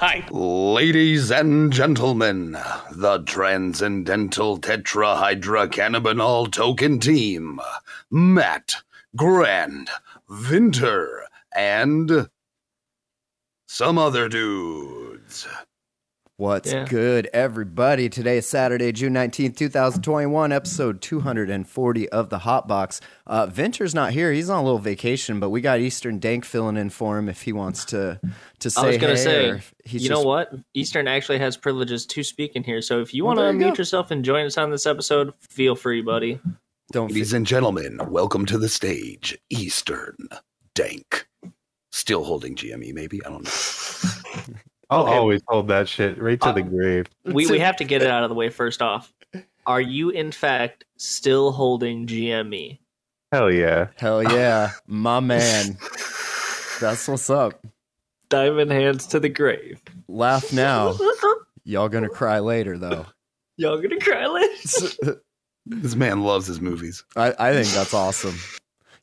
Hi. Ladies and gentlemen, the Transcendental Tetrahydrocannabinol Token Team, Matt, Grand, Vinter, and some other dudes. What's Yeah. good, everybody? Today is Saturday, June 19th, 2021, episode 240 of the Hot Box. Uh, Venter's not here. He's on a little vacation, but we got Eastern Dank filling in for him if he wants to, to say I was going hey, to say, he's you just- know what? Eastern actually has privileges to speak in here. So if you Well, want to there you unmute go. yourself and join us on this episode, feel free, buddy. Don't Ladies and gentlemen, welcome to the stage, Eastern Dank. Still holding GME, maybe? I don't know. I'll Okay. always hold that shit right to Uh, the grave. We, we have to get it out of the way first off. Are you, in fact, still holding? GME? Hell yeah. Hell yeah, my man. That's what's up. Diamond hands to the grave. Laugh now. Y'all gonna cry later, though. Y'all gonna cry later? This man loves his movies. I, I think that's awesome.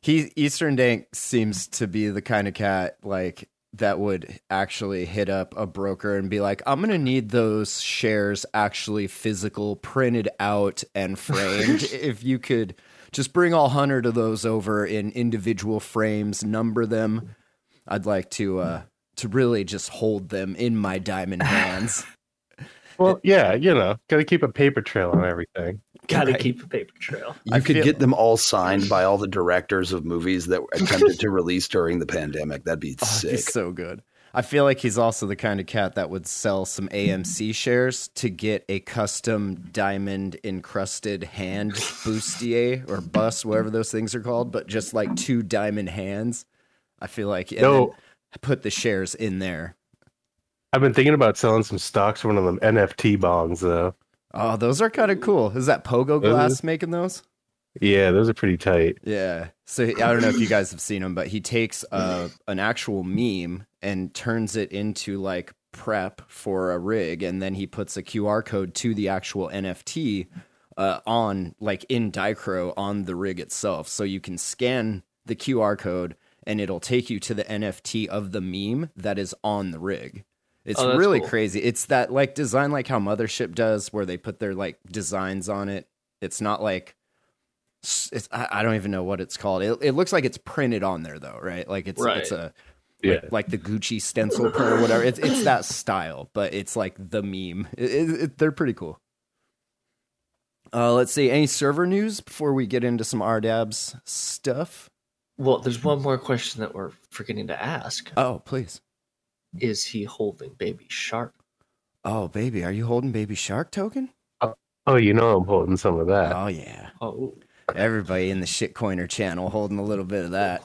He Eastern Dank seems to be the kind of cat like that would actually hit up a broker and be like, "I'm gonna need those shares actually physical, printed out and framed. if you could just bring all hundred of those over in individual frames, number them, I'd like to uh to really just hold them in my diamond hands." Well, yeah, you know, got to keep a paper trail on everything. Gotta Right. keep a paper trail. You I could feel- get them all signed by all the directors of movies that attempted to release during the pandemic. That'd be Oh, sick. He's so good. I feel like he's also the kind of cat that would sell some AMC shares to get a custom diamond encrusted hand bustier or bust, whatever those things are called, but just like two diamond hands. I feel like and No. then put the shares in there. I've been thinking about selling some stocks for one of them NFT bongs, though. Oh, those are kind of cool. Is that Pogo are- Glass making those? Yeah, those are pretty tight. Yeah. So I don't know if you guys have seen him, but he takes uh, an actual meme and turns it into like prep for a rig, and then he puts a QR code to the actual NFT uh, on like in Dichro on the rig itself, so you can scan the QR code and it'll take you to the NFT of the meme that is on the rig. It's Oh, really cool. crazy. It's that like design like how Mothership does, where they put their like designs on it. It's not like it's I, I don't even know what it's called. It, it looks like it's printed on there though, right? Like it's Right. it's a Yeah. like the Gucci stencil print or whatever. It's it's that style, but it's like the meme. It- they're pretty cool. Uh, let's see. Any server news before we get into some RDABS stuff? Well, there's one more question that we're forgetting to ask. Oh, please. Is he holding Baby Shark? Oh, baby, are you holding Baby Shark token? Oh, you know I'm holding some of that. Oh yeah. Oh, Everybody in the shitcoiner channel holding a little bit of that.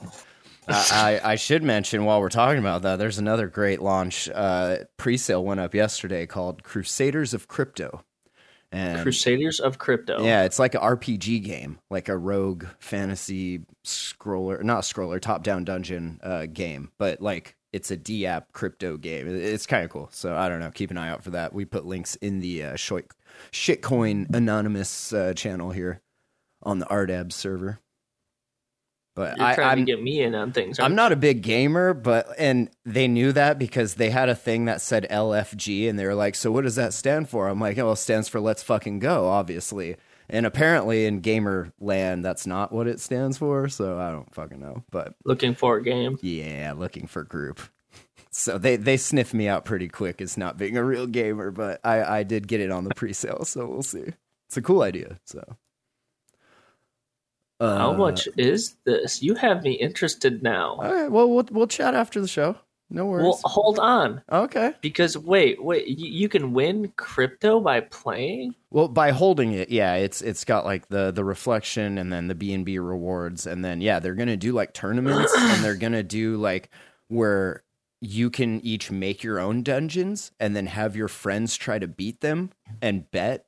I, I, I should mention while we're talking about that, there's another great launch. Uh, pre-sale went up yesterday called Crusaders of Crypto. And Crusaders of Crypto. yeah, it's like an RPG game, like a rogue fantasy scroller, not scroller, top-down dungeon uh, game, but like it's a DApp crypto game. It's kind of cool. So I don't know. Keep an eye out for that. We put links in the uh, shitcoin anonymous uh, channel here on the RDAB server. But You're I, trying I'm, to get me in on things. I'm not a big gamer, but and they knew that because they had a thing that said LFG, and they were like, "So what does that stand for?" I'm like, "Oh, it stands for Let's Fucking Go, obviously." And apparently, in gamer land, that's not what it stands for. So I don't fucking know, but looking for a game. yeah, looking for group. So they they sniffed me out pretty quick as not being a real gamer, but I I did get it on the pre-sale, so we'll see. It's a cool idea. So. How Uh, much is this? You have me interested now. All right. Well, we'll we'll chat after the show. No worries. Well, hold on, okay. because wait, wait, you, you can win crypto by playing. Well, by holding it, yeah, it's it's got like the the reflection and then the BNB rewards, and then yeah, they're gonna do like tournaments, and they're gonna do like where you can each make your own dungeons, and then have your friends try to beat them and bet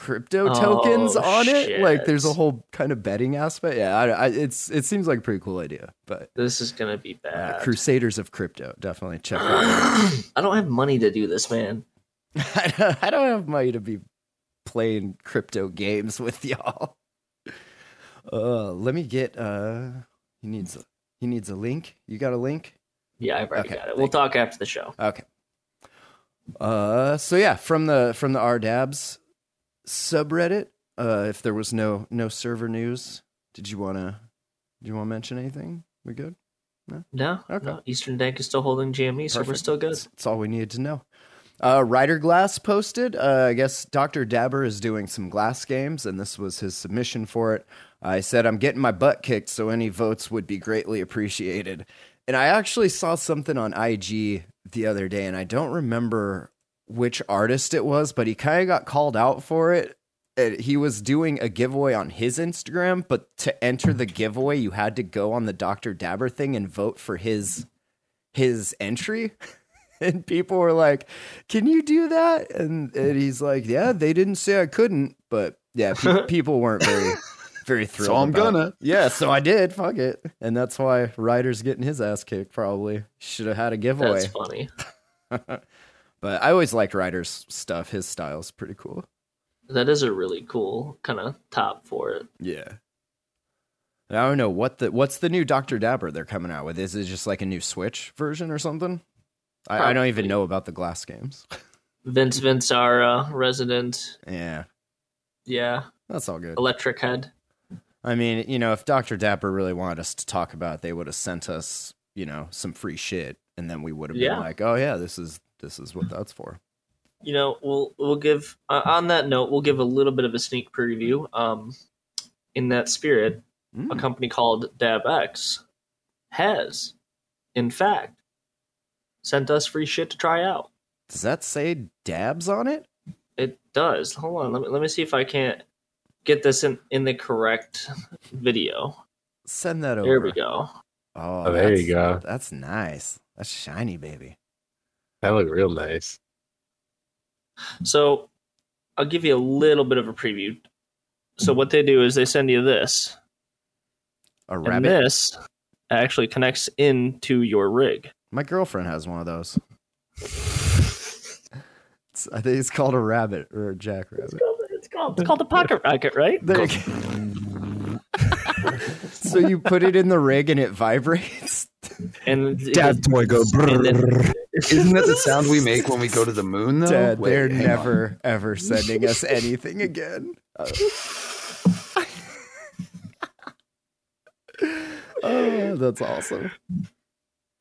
crypto Oh, tokens on it. Like there's a whole kind of betting aspect. Yeah, I, I, it's it seems like a pretty cool idea. But This is gonna be uh, bad. Crusaders of Crypto, definitely check. Out. I don't have money to do this, man. I don't, I don't have money to be playing crypto games with y'all. Uh, let me get. Uh, he needs. A, he needs a link. You got a link? Yeah, I've already Okay, got it. We'll talk after the show. Okay. Uh, so yeah, from the from the RDabs subreddit. Uh, if there was no no server news, did you wanna did you want to mention anything? We good? No, No. Okay. no. Eastern Dank is still holding GME, so we're still good. That's, that's all we needed to know. Uh, Ryder Glass posted. Uh, I guess Dr. Dabber is doing some glass games, and this was his submission for it. I said, I'm getting my butt kicked, so any votes would be greatly appreciated. And I actually saw something on IG the other day, and I don't remember which artist it was, but he kind of got called out for it. And he was doing a giveaway on his Instagram, but to enter the giveaway, you had to go on the Dr. Dabber thing and vote for his his entry. and people were like, "Can you do that?" And, and he's like, "Yeah, they didn't say I couldn't, but yeah, pe- people weren't very, very thrilled." So I'm gonna. Yeah, so I did. Fuck it, and that's why Ryder's getting his ass kicked. Probably should have had a giveaway. That's funny. But I always liked Ryder's stuff. His style's pretty cool. That is a really cool kind of top for it. Yeah. I don't know what the what's the new Doctor Dabber they're coming out with. Is it just like a new Switch version or something? I, I don't even know about the glass games. Vince Vince, our uh, resident, yeah, yeah, that's all good. electric head. I mean, you know, if Dr. Dabber really wanted us to talk about it, they would have sent us, you know, some free shit and then we would have been Yeah. like, "Oh yeah, this is this is what that's for." You know, we'll we'll give uh, on that note, we'll give a little bit of a sneak preview. Um, in that spirit, a Mm. company called DabX has, in fact, sent us free shit to try out. Does that say dabs on it? It does. Hold on, let me let me see if I can't get this in in the correct video. Send that over. There we go. Oh, Oh, there you go. That's nice. That's shiny, baby. That look real nice. So I'll give you a little bit of a preview. So what they do is they send you this, A and rabbit. this actually connects into your rig. My girlfriend has one of those. It's- I think it's called a rabbit or a jackrabbit. It's called it's called a pocket rocket, right? There you go. so you put it in the rig and it vibrates. And Dad toy go. and then- Isn't that the sound we make when we go to the moon? Though. Dad, Wait, they're hang on. never ever sending us anything again. Uh, oh, that's awesome.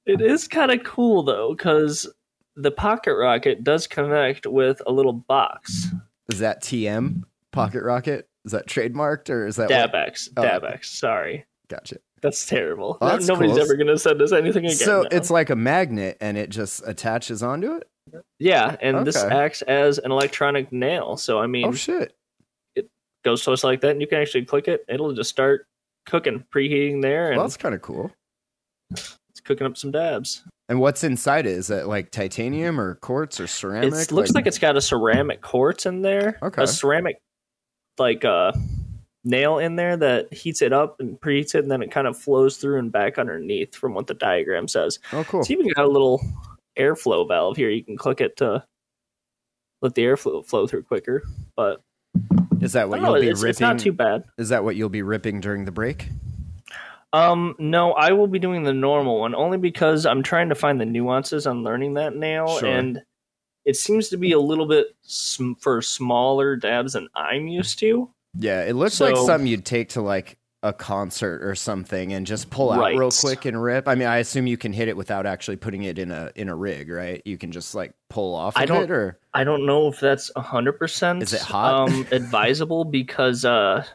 It is kind of cool though, because the pocket rocket does connect with a little box. Is that TM Pocket Rocket? Is that trademarked or is that what- Dabex, Oh. Dabex. Sorry, Gotcha. that's terrible. Oh, that's Nobody's cool. ever gonna send us anything again. So now. it's like a magnet and it just attaches onto it. yeah, and this acts as an electronic nail. So I mean, Oh shit! It goes close like that, and you can actually click it. It'll just start cooking, preheating there, and Well, that's kind of cool. it's cooking up some dabs. And what's inside it? Is that like titanium or quartz or ceramic? It looks like, it's got a ceramic quartz in there. Okay. A ceramic like uh nail in there that heats it up and preheats it and then it kind of flows through and back underneath from what the diagram says. oh cool. It's even got a little airflow valve here. You can click it to let the airflow flow through quicker. But Is that what don't know, you'll be it's, ripping? it's not too bad. Is that what you'll be ripping during the break? Um, no, I will be doing the normal one only because I'm trying to find the nuances on learning that nail, Sure. and it seems to be a little bit sm- for smaller dabs than I'm used to. Yeah, it looks like something you'd take to like a concert or something and just pull out real quick and rip. I mean, I assume you can hit it without actually putting it in a in a rig, right? You can just like pull off I of don't- it, or I don't know if that's hundred percent. Is it hot? Um, advisable because uh,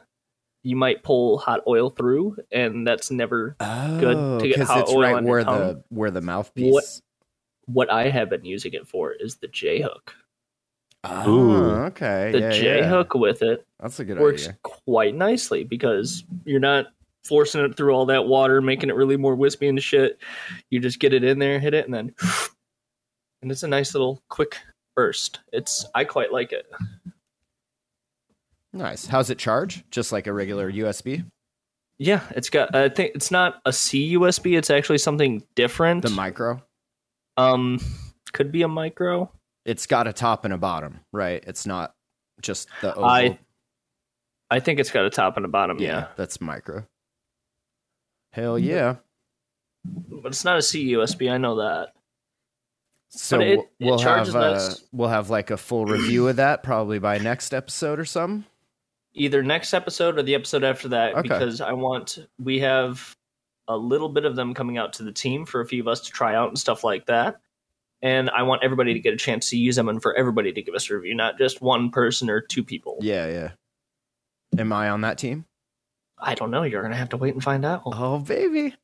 you might pull hot oil through, and that's never good to get hot Oh, it's oil right on where the where the mouthpiece. what I have been using it for. Is the J hook? Oh, Ooh. okay. The yeah, J yeah. hook with it That's a good idea. works idea. quite nicely because you're not forcing it through all that water, making it really more wispy and shit. You just get it in there, hit it, and then, and it's a nice little quick burst. It's I quite like it. Nice. How's it charge? Just like a regular USB? Yeah, it's got. I think it's not a C USB. It's actually something different. The micro? um, could be a micro. It's got a top and a bottom, right? It's not just the oval. I I think it's got a top and a bottom. yeah, Yeah, that's micro. Hell yeah. but it's not a C USB. I know that. So it- we'll- it we'll charges have uh, we'll have like a full review of that probably by next episode or something. Either next episode or the episode after that, Okay. because I want we have a little bit of them coming out to the team for a few of us to try out and stuff like that. And I want everybody to get a chance to use them and for everybody to give us a review, not just one person or two people. Yeah, yeah. Am I on that team? I don't know. You're gonna have to wait and find out. Oh baby.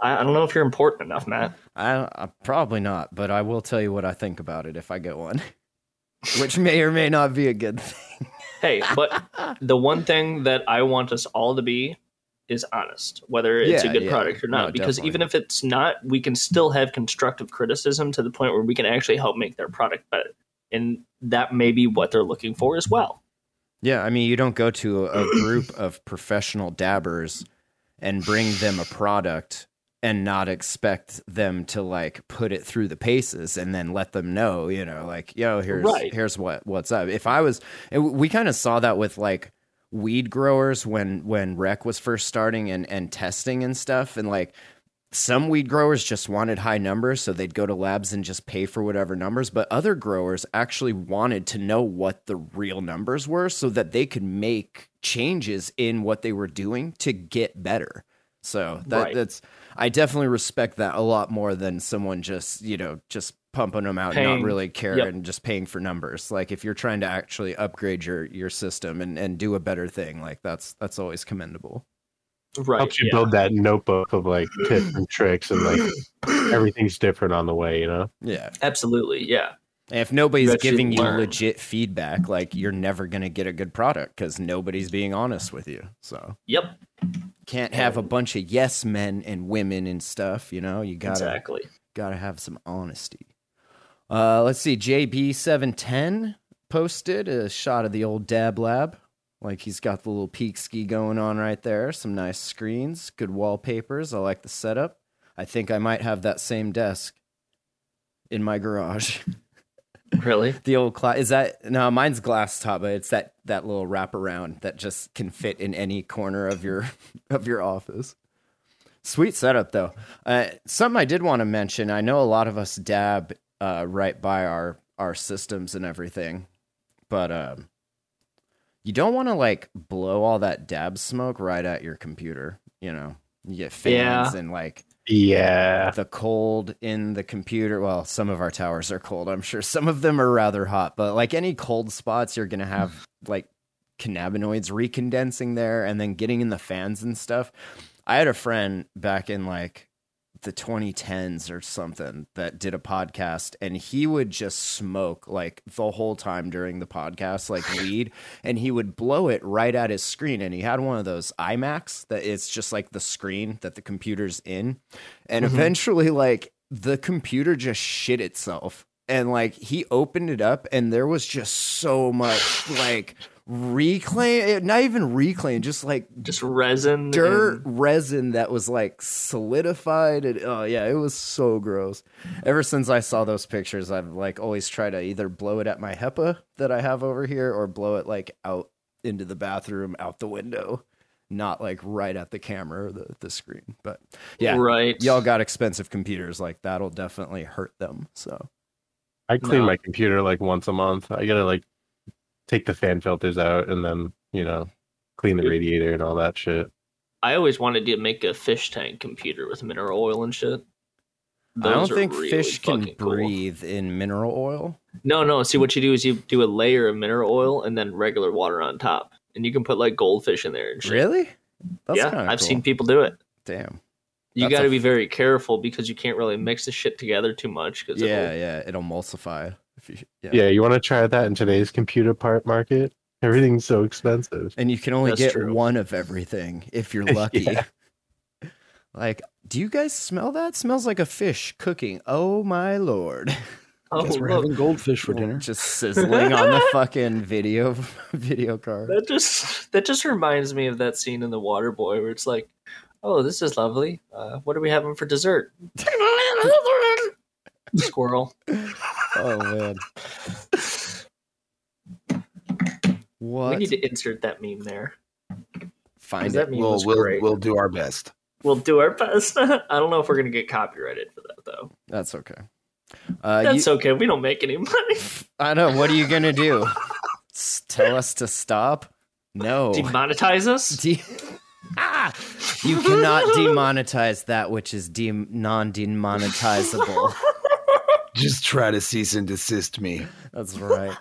I, I don't know if you're important enough, Matt. I, I probably not, but I will tell you what I think about it if I get one. Which may or may not be a good thing. Hey, but the one thing that I want us all to be is honest, whether it's Yeah, a good yeah. product or not. No, because definitely. even if it's not, we can still have constructive criticism to the point where we can actually help make their product better. And that may be what they're looking for as well. Yeah, I mean, you don't go to a group of professional dabbers and bring them a product and not expect them to like put it through the paces and then let them know, you know, like, yo, here's Right. here's what what's up. If I was, we kind of saw that with like weed growers when when rec was first starting and and testing and stuff, and like some weed growers just wanted high numbers, so they'd go to labs and just pay for whatever numbers. But other growers actually wanted to know what the real numbers were so that they could make changes in what they were doing to get better. So that Right. that's I definitely respect that a lot more than someone just, you know, just pumping them out and not really care yep. and just paying for numbers. Like if you're trying to actually upgrade your your system and, and do a better thing, like that's that's always commendable. Right. Helps you yeah. build that notebook of like tips and tricks and like everything's different on the way, you know? Yeah. Absolutely. Yeah. And if nobody's You giving you learn. legit feedback, like you're never going to get a good product because nobody's being honest with you. So Yep. can't have a bunch of yes men and women and stuff. You know, you gotta Exactly. gotta have some honesty. Uh, let's see. JB seven ten posted a shot of the old Dab Lab. Like he's got the little peak ski going on right there. Some nice screens, good wallpapers. I like the setup. I think I might have that same desk in my garage. Really? The old class is that no, mine's glass top, but it's that that little wraparound that just can fit in any corner of your of your office. Sweet setup though. Uh, something I did want to mention. I know a lot of us dab uh, right by our our systems and everything, but um, you don't want to like blow all that dab smoke right at your computer. You know, you get fans Yeah. and like Yeah. the cold in the computer. Well, some of our towers are cold. I'm sure some of them are rather hot, but like any cold spots, you're going to have like cannabinoids recondensing there and then getting in the fans and stuff. I had a friend back in like the 2010s or something that did a podcast and he would just smoke like the whole time during the podcast like weed and he would blow it right at his screen and he had one of those iMacs that it's just like the screen that the computer's in and mm-hmm. eventually like the computer just shit itself and like he opened it up and there was just so much like reclaim eh, not even reclaim just like Just resin. dirt and- resin that was like solidified and oh yeah it was so gross ever since i saw those pictures i've like always tried to either blow it at my hepa that i have over here or blow it like out into the bathroom out the window not like right at the camera or the, the screen but yeah Right. y'all got expensive computers like that'll definitely hurt them so I clean No. my computer like once a month. I gotta like take the fan filters out and then, you know, clean the radiator and all that shit. I always wanted to make a fish tank computer with mineral oil and shit. i don't think really fish can fucking cool. breathe in mineral oil No, no. See, what you do is you do a layer of mineral oil and then regular water on top, and you can put like goldfish in there and shit. really That's yeah, I've cool. seen people do it. damn You got to a- be very careful because you can't really mix the shit together too much. Because yeah yeah it'll emulsify if you yeah. Yeah, you want to try that in today's computer part market? Everything's so expensive. and you can only That's get true. one of everything if you're lucky Yeah. like do you guys smell that smells like a fish cooking oh my lord Oh, Guess we're look, having goldfish for dinner. Just sizzling on the fucking video video card. that just that just reminds me of that scene in The Waterboy where it's like, "Oh, this is lovely. Uh, what are we having for dessert?" Squirrel. Oh man. What? We need to insert that meme there. Find it. We'll we'll, we'll do our best. We'll do our best. I don't know if we're gonna get copyrighted for that though. That's okay. Uh, That's you- okay. We don't make any money. I know. What are you gonna do? Tell us to stop? No. Demonetize us. De- ah! You cannot demonetize that which is de- non-demonetizable. Just try to cease and desist me. That's right.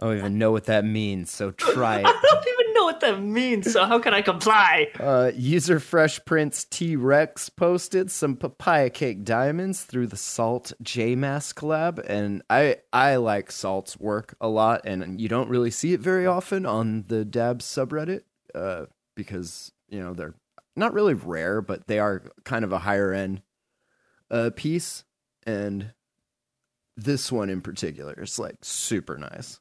I don't even know what that means, so try it. I don't even know what that means. So how can I comply? Uh, user Fresh Prince T Rex posted some papaya cake diamonds through the Salt J Mass collab, and I I like Salt's work a lot, and you don't really see it very often on the Dabs subreddit, uh, because you know they're not really rare, but they are kind of a higher end uh piece, and this one in particular is like super nice.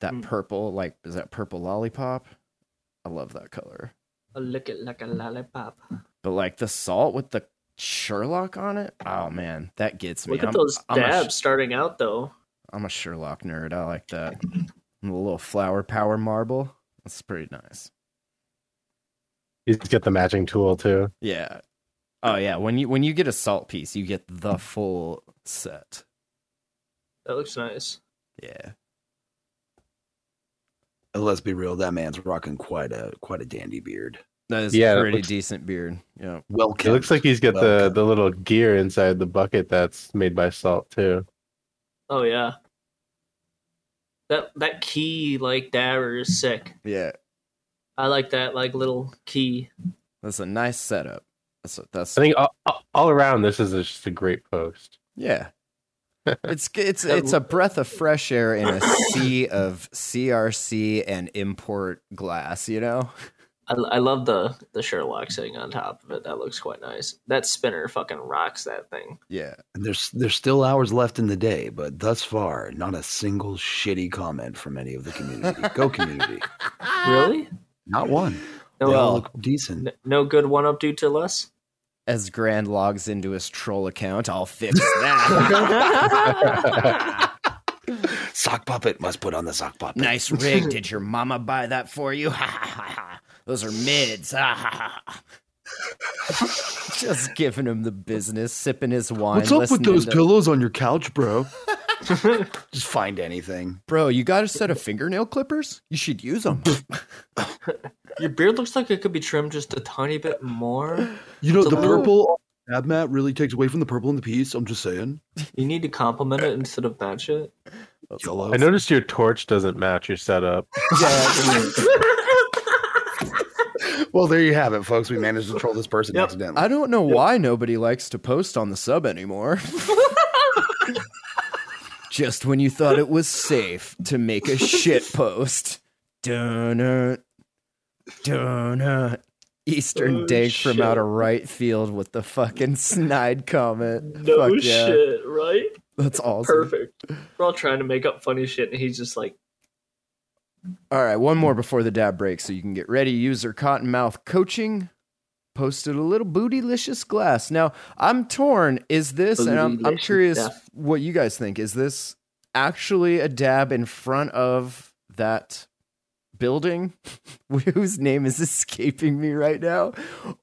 That Mm. purple, like, is that purple lollipop? I love that color. I lick it like a lollipop. But like the salt with the Sherlock on it, oh man, that gets me. Look at I'm- those I'm a, dabs starting out though. I'm a Sherlock nerd. I like that. And the little flower power marble. That's pretty nice. You get the matching tool too. Yeah. Oh yeah. When you when you get a salt piece, you get the full set. That looks nice. Yeah. And let's be real, that man's rocking quite a quite a dandy beard. That is Yeah, a pretty looks- decent beard. Yeah. Well, It looks like he's got the Welcome. the little gear inside the bucket that's made by salt too. Oh yeah. That that key like dabber is sick. Yeah. I like that like little key. That's a nice setup. That's that's I think all, all- all around this is just a great post. Yeah. It's it's it's a breath of fresh air in a sea of CRC and import glass, you know? I, I love the the Sherlock sitting on top of it. That looks quite nice. That spinner fucking rocks that thing. Yeah. There's there's still hours left in the day, but thus far, not a single shitty comment from any of the community. Go community. Really? Not one. No, They all Well- look decent. no good one up due to less. As Grand logs into his troll account, I'll fix that. Sock puppet must put on the sock puppet. nice rig. Did your mama buy that for you? Ha ha ha ha. Those are mids. Ha ha ha. Just giving him the business, sipping his wine. What's up with those to- pillows on your couch, bro? Just find anything. Bro, you got a set of fingernail clippers? You should use them. Your beard looks like it could be trimmed just a tiny bit more. You know, It's a the little- purple tab mat really takes away from the purple in the piece. I'm just saying. You need to compliment it instead of match it. Yellow. I noticed your torch doesn't match your setup. Well, there you have it, folks. We managed to troll this person Yep. accidentally. I don't know why nobody likes to post on the sub anymore. Just when you thought it was safe to make a shit post. Donut. Donut. Eastern Oh, Dank from out of right field with the fucking snide comment. No Fuck yeah. shit, right? That's awesome. Perfect. We're all trying to make up funny shit, and he's just like, All right, one more before the dab break so you can get ready. User Cottonmouth Coaching posted a little bootylicious glass. Now, I'm torn. Is this, and I'm, I'm curious stuff. what you guys think, is this actually a dab in front of that building whose name is escaping me right now?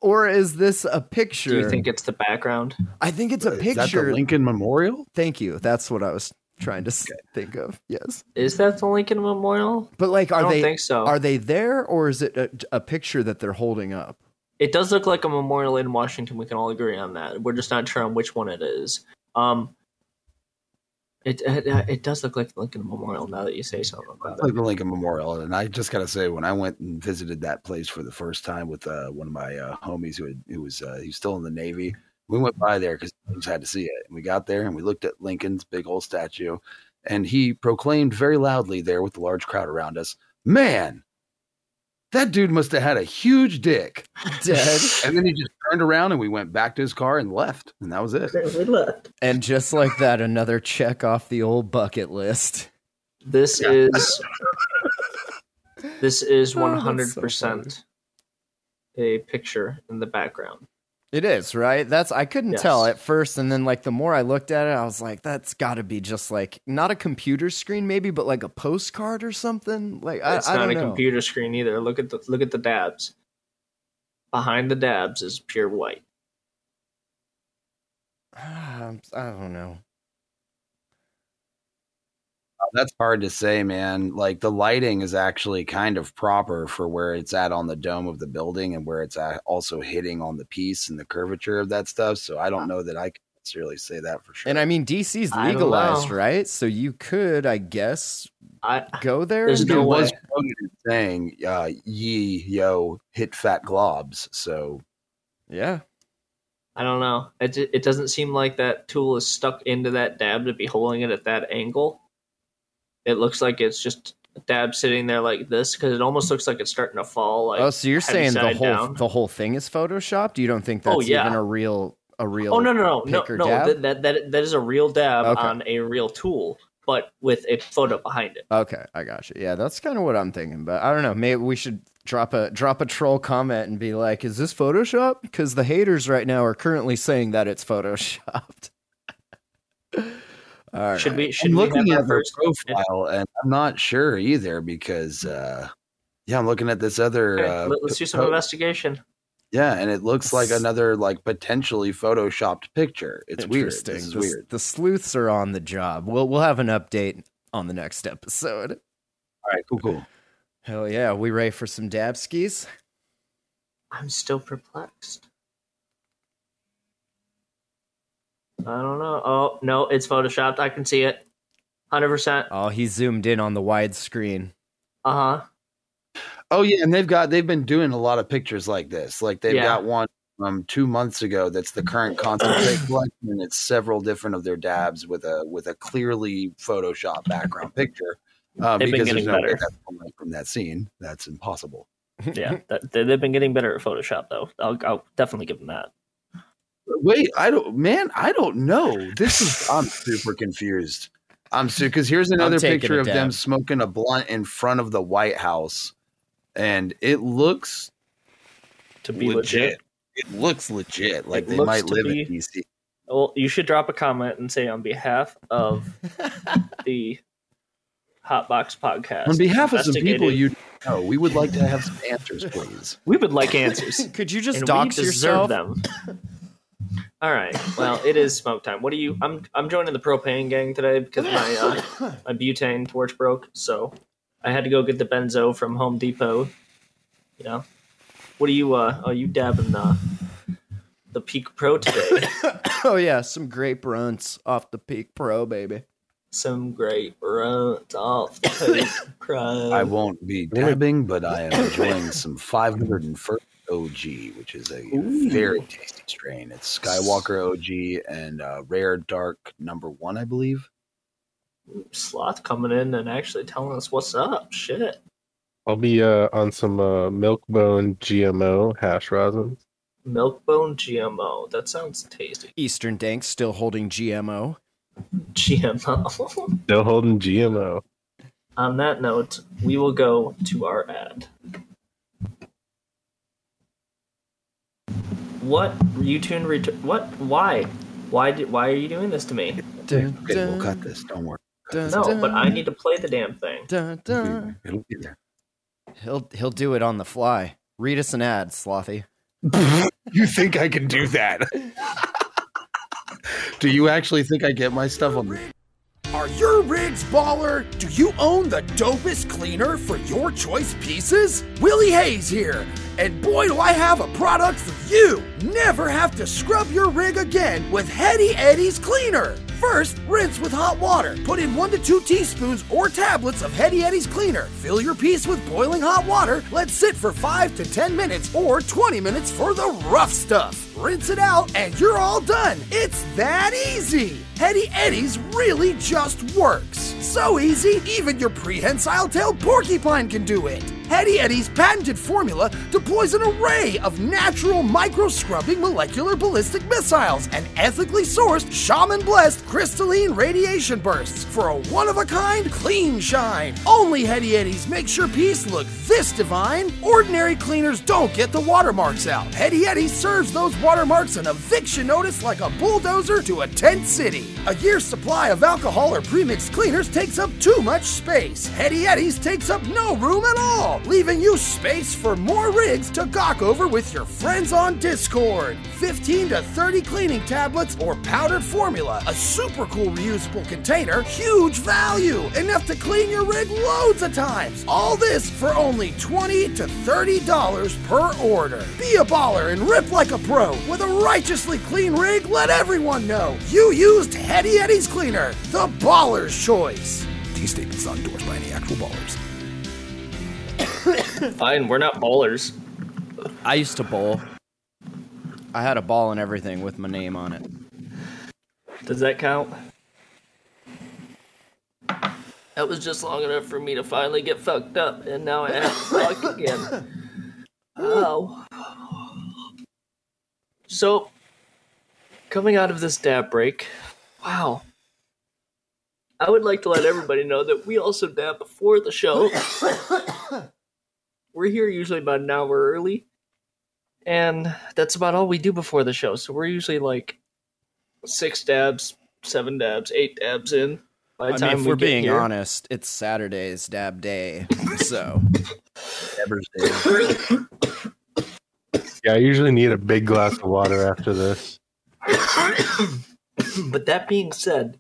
Or is this a picture? "Do you think it's the background?" I think it's a Is that the picture. Lincoln Memorial? Thank you. That's what I was trying to s think of. Yes. Is that the Lincoln Memorial? But like, I are don't they think so. are they there, or is it a, a picture that they're holding up? It does look like a memorial in Washington. We can all agree on that. We're just not sure on which one it is. Um, it it, it does look like the Lincoln Memorial now that you say something about it. like the Lincoln Memorial. And I just got to say, when I went and visited that place for the first time with uh, one of my uh, homies who, had, who was uh, he was still in the Navy, we went by there because we just had to see it. And we got there and we looked at Lincoln's big old statue. And he proclaimed very loudly there with the large crowd around us, Man, that dude must have had a huge dick. Dead. And then he just turned around and we went back to his car and left, and that was it. we left. And just like that, another check off the old bucket list. This is this is Oh, one that's hundred so percent a picture in the background. It is, right? That's I couldn't Yes. tell at first and then like the more I looked at it, I was like that's got to be just like not a computer screen maybe, but like a postcard or something. Like I, It's I not don't a know. computer screen either. Look at the look at the dabs. Behind the dabs is pure white. I don't know. That's hard to say, man. Like the lighting is actually kind of proper for where it's at on the dome of the building and where it's at also hitting on the piece and the curvature of that stuff. So I don't know that I can necessarily say that for sure. And I mean DC's I legalized, right? So you could, I guess, I go there. There's no do- was way. quoted saying, uh, "Ye yo hit fat globs." So Yeah. I don't know. It it doesn't seem like that tool is stuck into that dab to be holding it at that angle. It looks like it's just a dab sitting there like this because it almost looks like it's starting to fall. Like oh, so you're saying the whole down. the whole thing is photoshopped? You don't think oh, that's Oh, yeah. even a real a real Oh no no no no no that, that that that is a real dab Okay. on a real tool, but with a photo behind it. Okay, I got you. Yeah, that's kind of what I'm thinking. But I don't know. Maybe we should drop a drop a troll comment and be like, "Is this Photoshop?" Because the haters right now are currently saying that it's photoshopped. All right. Should we should I'm we looking have at our their first profile, and I'm not sure either because, uh, yeah, I'm looking at this other. Okay, Uh, let, us do some po- investigation. Yeah, and it looks like another like potentially photoshopped picture. It's weird. Interesting. This is the, weird. the sleuths are on the job. We'll we'll have an update on the next episode. All right, cool, cool. Hell yeah, we ready for some dab skis? I'm still perplexed. I don't know. Oh no, it's photoshopped. I can see it. Hundred percent. Oh, he zoomed in on the wide screen. Uh huh. Oh yeah, and they've got they've been doing a lot of pictures like this. Like they've Yeah. got one um two months ago that's the current concentrate collection, and it's several different of their dabs with a with a clearly Photoshop background picture. Uh, They've been because there's getting no better. from, like, from that scene. That's impossible. Yeah, that, they, they've been getting better at Photoshop though. I'll, I'll definitely give them that. Wait, I don't, man, I don't know. This is, I'm super confused. I'm super because here's another picture of them smoking a blunt in front of the White House, and it looks To be legit. legit. It looks legit. Like It they might live be- in DC. Well, you should drop a comment and say on behalf of the Hotbox podcast. On behalf of some people investigated- you know, we would like to have some answers, please. we would like answers. Could you just and dox we yourself? them. All right. Well, it is smoke time. What do you? I'm I'm joining the propane gang today because my uh, my butane torch broke, so I had to go get the benzo from Home Depot. You know, what are you? Uh, are you dabbing the the Peak Pro today? Oh yeah, some great runs off the Peak Pro, baby. Some great runs off the Peak Pro. I won't be dabbing, but I am enjoying some 501st OG, which is a very tasty strain. It's Skywalker OG and uh, Rare Dark Number One, I believe. Sloth coming in and actually telling us what's up. Shit. I'll be uh, on some uh, Milkbone GMO hash rosin. Milkbone GMO. That sounds tasty. Eastern Dank still holding GMO. GMO. Still holding GMO. On that note, we will go to our ad. What Utune return? What? Why? Why did? Why are you doing this to me? Okay, we'll cut this. Don't worry. Dun, No, dun, but I need to play the damn thing. dun, dun. It'll be there. He'll he'll do it on the fly. Read us an ad, Slothy. You think I can do that? do you actually think I get my stuff on? The Are your rigs baller? Do you own the dopest cleaner for your choice pieces? Willie Hayes here, and boy do I have a product for you! Never have to scrub your rig again with Heady Eddie's cleaner. First, rinse with hot water. Put in one to two teaspoons or tablets of Heady Eddie's cleaner. Fill your piece with boiling hot water. Let sit for five to ten minutes or 20 minutes for the rough stuff. Rinse it out, and you're all done. It's that easy. Heady Eddie's really just works. So easy, even your prehensile tailed porcupine can do it. Heady Eddie's patented formula deploys an array of natural micro scrubbing molecular ballistic missiles and ethically sourced shaman blessed crystalline radiation bursts for a one of a kind clean shine. Only Heady Eddie's makes your piece look this divine. Ordinary cleaners don't get the watermarks out. Heady Eddie serves those watermarks an eviction notice like a bulldozer to a tent city. A year's supply of alcohol or premixed cleaners takes up too much space. Heady Eddie's takes up no room at all, leaving you space for more rigs to gawk over with your friends on Discord. 15 to 30 cleaning tablets or powdered formula, a super cool reusable container, huge value, enough to clean your rig loads of times. All this for only 20 to 30 dollars per order. Be a baller and rip like a pro with a righteously clean rig. Let everyone know you used Heady Eddie's cleaner, the baller's choice. These statements are endorsed by any actual ballers. Fine, we're not bowlers. I used to bowl. I had a ball and everything with my name on it. Does that count? That was just long enough for me to finally get fucked up, and now I have to fuck again. Oh. So, coming out of this dab break, wow. I would like to let everybody know that we also dab before the show. we're here usually about an hour early, and that's about all we do before the show. So we're usually like six dabs, seven dabs, eight dabs in. By the I time mean, if we we're get being here. honest, it's Saturday's dab day, so Dabbers Day. Yeah, I usually need a big glass of water after this. But that being said,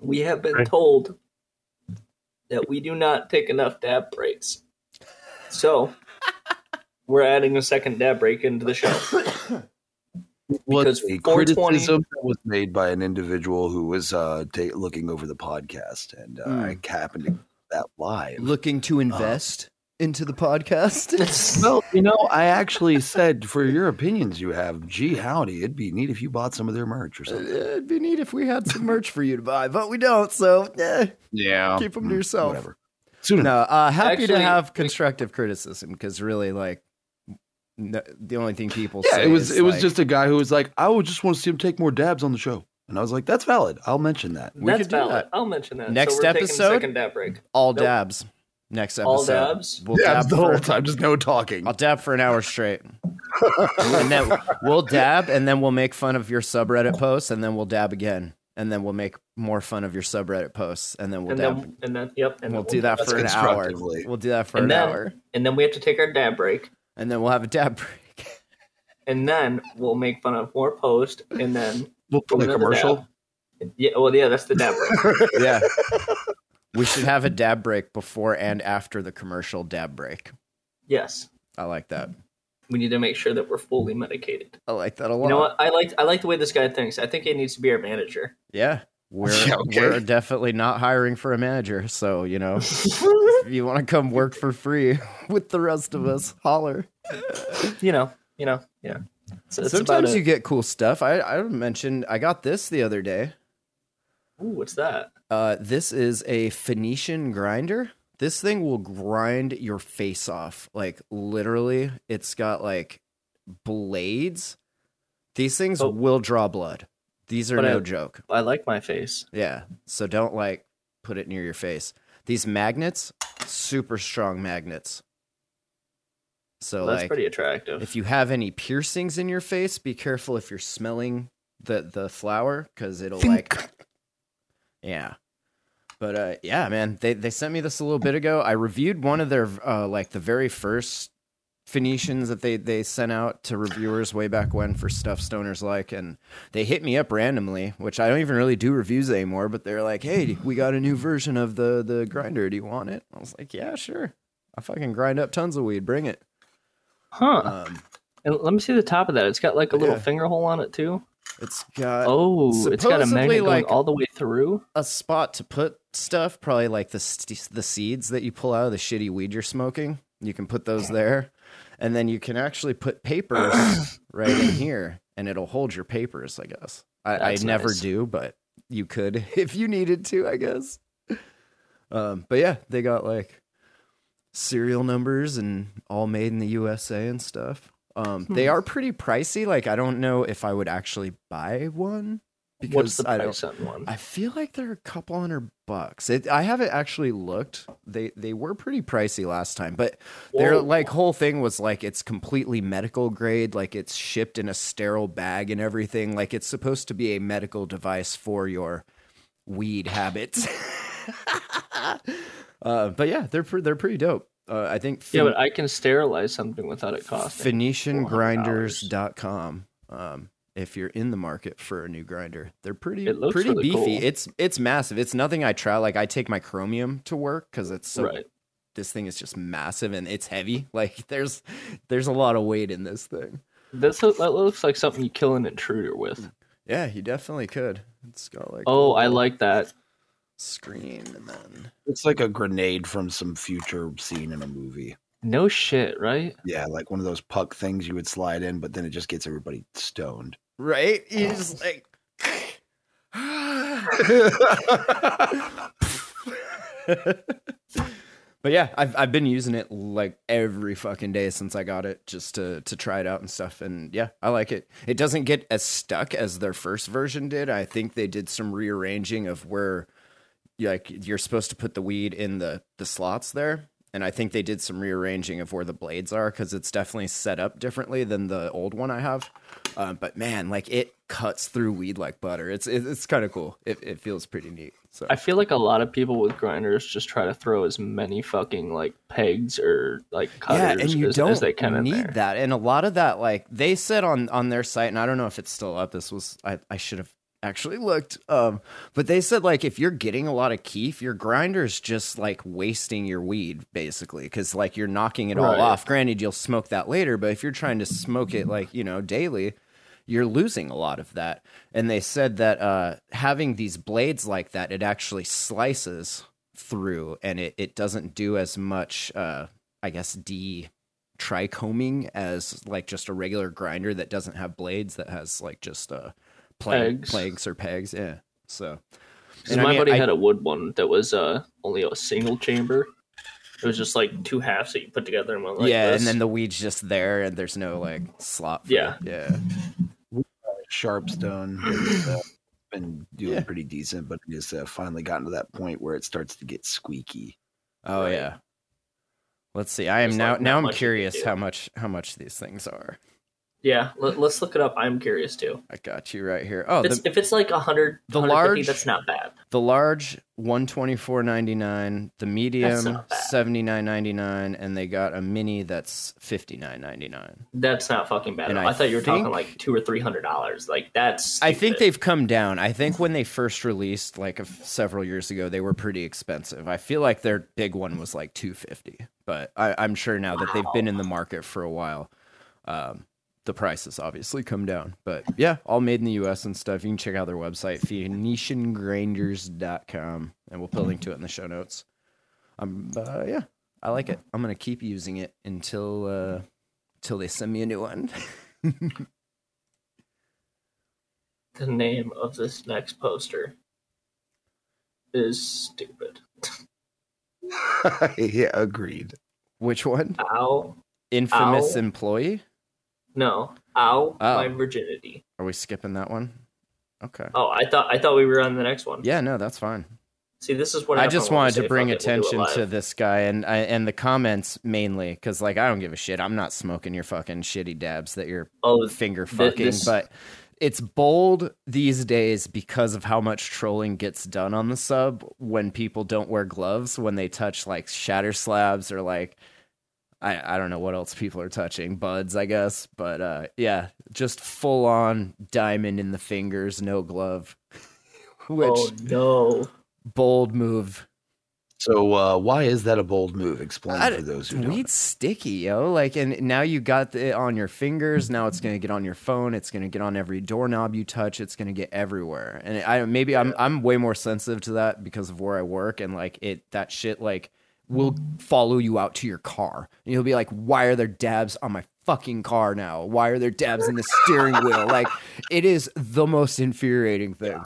we have been told that we do not take enough dab breaks. So we're adding a second dab break into the show. was Because a criticism that was made by an individual who was uh, ta- looking over the podcast, and uh, I happened to get that live. looking to invest into the podcast. Well, you know, I actually said for your opinions you have, gee, howdy, it'd be neat if you bought some of their merch or something. It'd be neat if we had some merch for you to buy, but we don't. So eh, Yeah, keep them to yourself. whatever. Soon No, enough. uh, happy to have we- constructive criticism because really, like, n- the only thing people Yeah, say it was is, it was just a guy who was like, I would just want to see him take more dabs on the show, and I was like, that's valid. I'll mention that. We That's could do valid. that. I'll mention that. Next so we're episode? second dab break. all Nope. dabs. Next episode, All dabs? We'll Dabs dab the for- whole time, just no talking. I'll dab for an hour straight, and then we'll dab, and then we'll make fun of your subreddit posts, and then we'll dab again, and then we'll make more fun of your subreddit posts, and then we'll and dab. then and then yep, and we'll then do that for an hour. We'll do that for and an then, hour, And then we have to take our dab break, and then we'll have a dab break. and then we'll make fun of more post, and then We'll put a commercial. dab. Yeah, well, yeah, that's the dab break. yeah. We should have a dab break before and after the commercial dab break. yes, I like that. We need to make sure that we're fully medicated. I like that a lot. You know what? I like I like the way this guy thinks. I think he needs to be our manager. Yeah. We're Yeah, okay. we're definitely not hiring for a manager, so you know, if you want to come work for free with the rest of us, holler. You know, you know, yeah. So it's about Sometimes you get cool stuff. I I mentioned I got this the other day. Ooh, what's that? Uh, this is a Phoenician grinder. This thing will grind your face off. Like literally, it's got like blades. These things Oh. will draw blood. These are But no I- joke. I like my face. Yeah. So don't like put it near your face. These magnets, super strong magnets. So That's like pretty attractive. if you have any piercings in your face, be careful if you're smelling the the flower cuz it'll like Yeah. But uh yeah, man, they they sent me this a little bit ago. I reviewed one of their uh like the very first Phoenicians that they they sent out to reviewers way back when for stuff stoners like and they hit me up randomly, which I don't even really do reviews anymore, but they're like, "Hey, we got a new version of the the grinder. Do you want it?" I was like, "Yeah, sure. I fucking grind up tons of weed. Bring it." huh? Um and let me see the top of that. It's got like a little Yeah. finger hole on it too. it's got Oh, it's got a magnet going all the way through. a spot to put stuff, probably like the the seeds that you pull out of the shitty weed you're smoking. You can put those there, and then you can actually put papers right in here, and it'll hold your papers. I guess I, I never nice. do, but you could if you needed to. I guess. Um, but yeah, they got like serial numbers and all made in the USA and stuff. Um, They Hmm. are pretty pricey. Like I don't know if I would actually buy one because What's the I don't. price on one? I feel like they're a couple hundred bucks. It, I haven't actually looked. They they were pretty pricey last time, but their like whole thing was like it's completely medical grade, like it's shipped in a sterile bag and everything. Like it's supposed to be a medical device for your weed habits. uh, but yeah, they're they're pretty dope. Uh, I think yeah, but I can sterilize something without it costing. PhoenicianGrinders.com. Um, if you're in the market for a new grinder, they're pretty It looks pretty really beefy. cool. It's it's massive. It's nothing I try. Like I take my Chromium to work because it's so. Right. This thing is just massive and it's heavy. Like there's there's a lot of weight in this thing. This look- that looks like something you kill an intruder with. Yeah, you definitely could. It's got like Oh, I like that. screen and then It's like a grenade from some future scene in a movie. No shit, right? Yeah, like one of those puck things you would slide in, but then it just gets everybody stoned. Right. Just like. But yeah, I've I've been using it like every fucking day since I got it, just to to try it out and stuff. And yeah, I like it. It doesn't get as stuck as their first version did. I think they did some rearranging of where, like, you're supposed to put the weed in the the slots there, and I think they did some rearranging of where the blades are because it's definitely set up differently than the old one I have. Uh, but man, like it cuts through weed like butter. It's it, it's kind of cool. It it feels pretty neat. So I feel like a lot of people with grinders just try to throw as many fucking like pegs or like cutters yeah, and you as, don't as they can in need that. And a lot of that, like they said on on their site, and I don't know if it's still up. This was I, I should have actually looked. Um, but they said like if you're getting a lot of kief, your grinder's just like wasting your weed basically, because like you're knocking it all Right. off. Granted, you'll smoke that later, but if you're trying to smoke it like you know daily. You're losing a lot of that. And they said that uh, having these blades like that, it actually slices through and it, it doesn't do as much, uh, I guess, de trichoming as like just a regular grinder that doesn't have blades that has like just uh plag- Pegs. plagues or pegs yeah So. and I my mean, buddy I- had a wood one that was uh only a single chamber. It was just like two halves that you put together and went like yeah this. and then the weed's just there and there's no like slot for Yeah. it. yeah Sharpstone has uh, been doing Yeah. pretty decent, but it has uh, finally gotten to that point where it starts to get squeaky. oh Right. yeah let's see i am There's, now like, now i'm much you can curious how much how much these things are yeah, let, us look it up. I'm curious too. i got you right here oh If it's, the, if it's like a hundred, the large- that's not bad. the large 124.99 the medium 79.99 and they got a mini that's 59.99 That's not fucking bad. At all. I I, thought you were talking like two or three hundred dollars. Like that's. I think they've come down. I think when they first released, like a several years ago, they were pretty expensive. I feel like their big one was like two fifty, but I, I'm sure now that they've been in the market for a while, um, the prices obviously come down. But yeah, all made in the U.S. and stuff. You can check out their website, PhoenicianGrinders.com, and we'll put a link to it in the show notes. Um, uh, yeah, I like it. I'm gonna keep using it until uh, until they send me a new one. the name of this next poster is stupid. yeah, agreed. Which one? Ow, Infamous Ow. employee? No, ow, Oh. my virginity. Are we skipping that one? Okay. Oh, I thought I thought we were on the next one. Yeah, no, that's fine. See, this is what I just wanted to bring "Fuck it, we'll attention to this guy and I, and the comments mainly because like I don't give a shit. I'm not smoking your fucking shitty dabs that you're Oh, finger fucking, this- but it's bold these days because of how much trolling gets done on the sub when people don't wear gloves when they touch like shatter slabs or like I, I don't know what else people are touching buds I guess but uh yeah just full on diamond in the fingers no glove which oh no, bold move So, uh, why is that a bold move? Explain I- for those who don't. weed's sticky, yo. Like, and now you got it on your fingers. Now it's gonna get on your phone. It's gonna get on every doorknob you touch. It's gonna get everywhere. And I maybe I'm I'm way more sensitive to that because of where I work and like it that shit like will follow you out to your car. And you'll be like, why are there dabs on my fucking car now? Why are there dabs in the steering wheel? Like, it is the most infuriating thing.